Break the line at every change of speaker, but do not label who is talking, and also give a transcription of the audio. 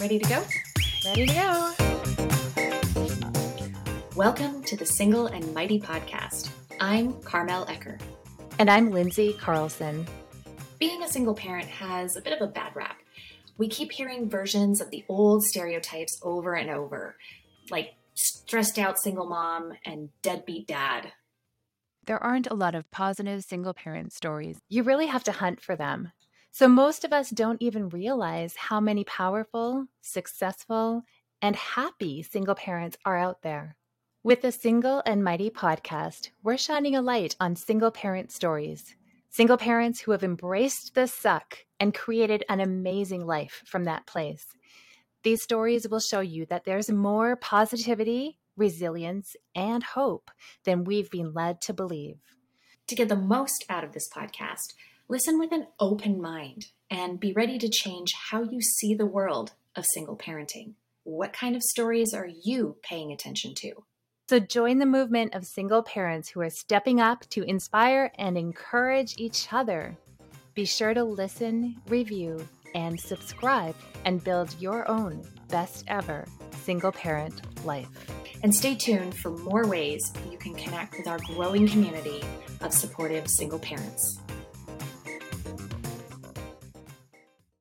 Ready to go?
Ready to go.
Welcome to the Single and Mighty podcast. I'm Carmel Ecker.
And I'm Lindsay Carlson.
Being a single parent has a bit of a bad rap. We keep hearing versions of the old stereotypes over and over, like stressed out single mom and deadbeat dad.
There aren't a lot of positive single parent stories. You really have to hunt for them. So most of us don't even realize how many powerful, successful, and happy single parents are out there. With the Single and Mighty podcast, we're shining a light on single parent stories. Single parents who have embraced the suck and created an amazing life from that place. These stories will show you that there's more positivity, resilience, and hope than we've been led to believe.
To get the most out of this podcast, Listen with an open mind and be ready to change how you see the world of single parenting. What kind of stories are you paying attention to?
So join the movement of single parents who are stepping up to inspire and encourage each other. Be sure to listen, review, and subscribe and build your own best ever single parent life.
And stay tuned for more ways you can connect with our growing community of supportive single parents.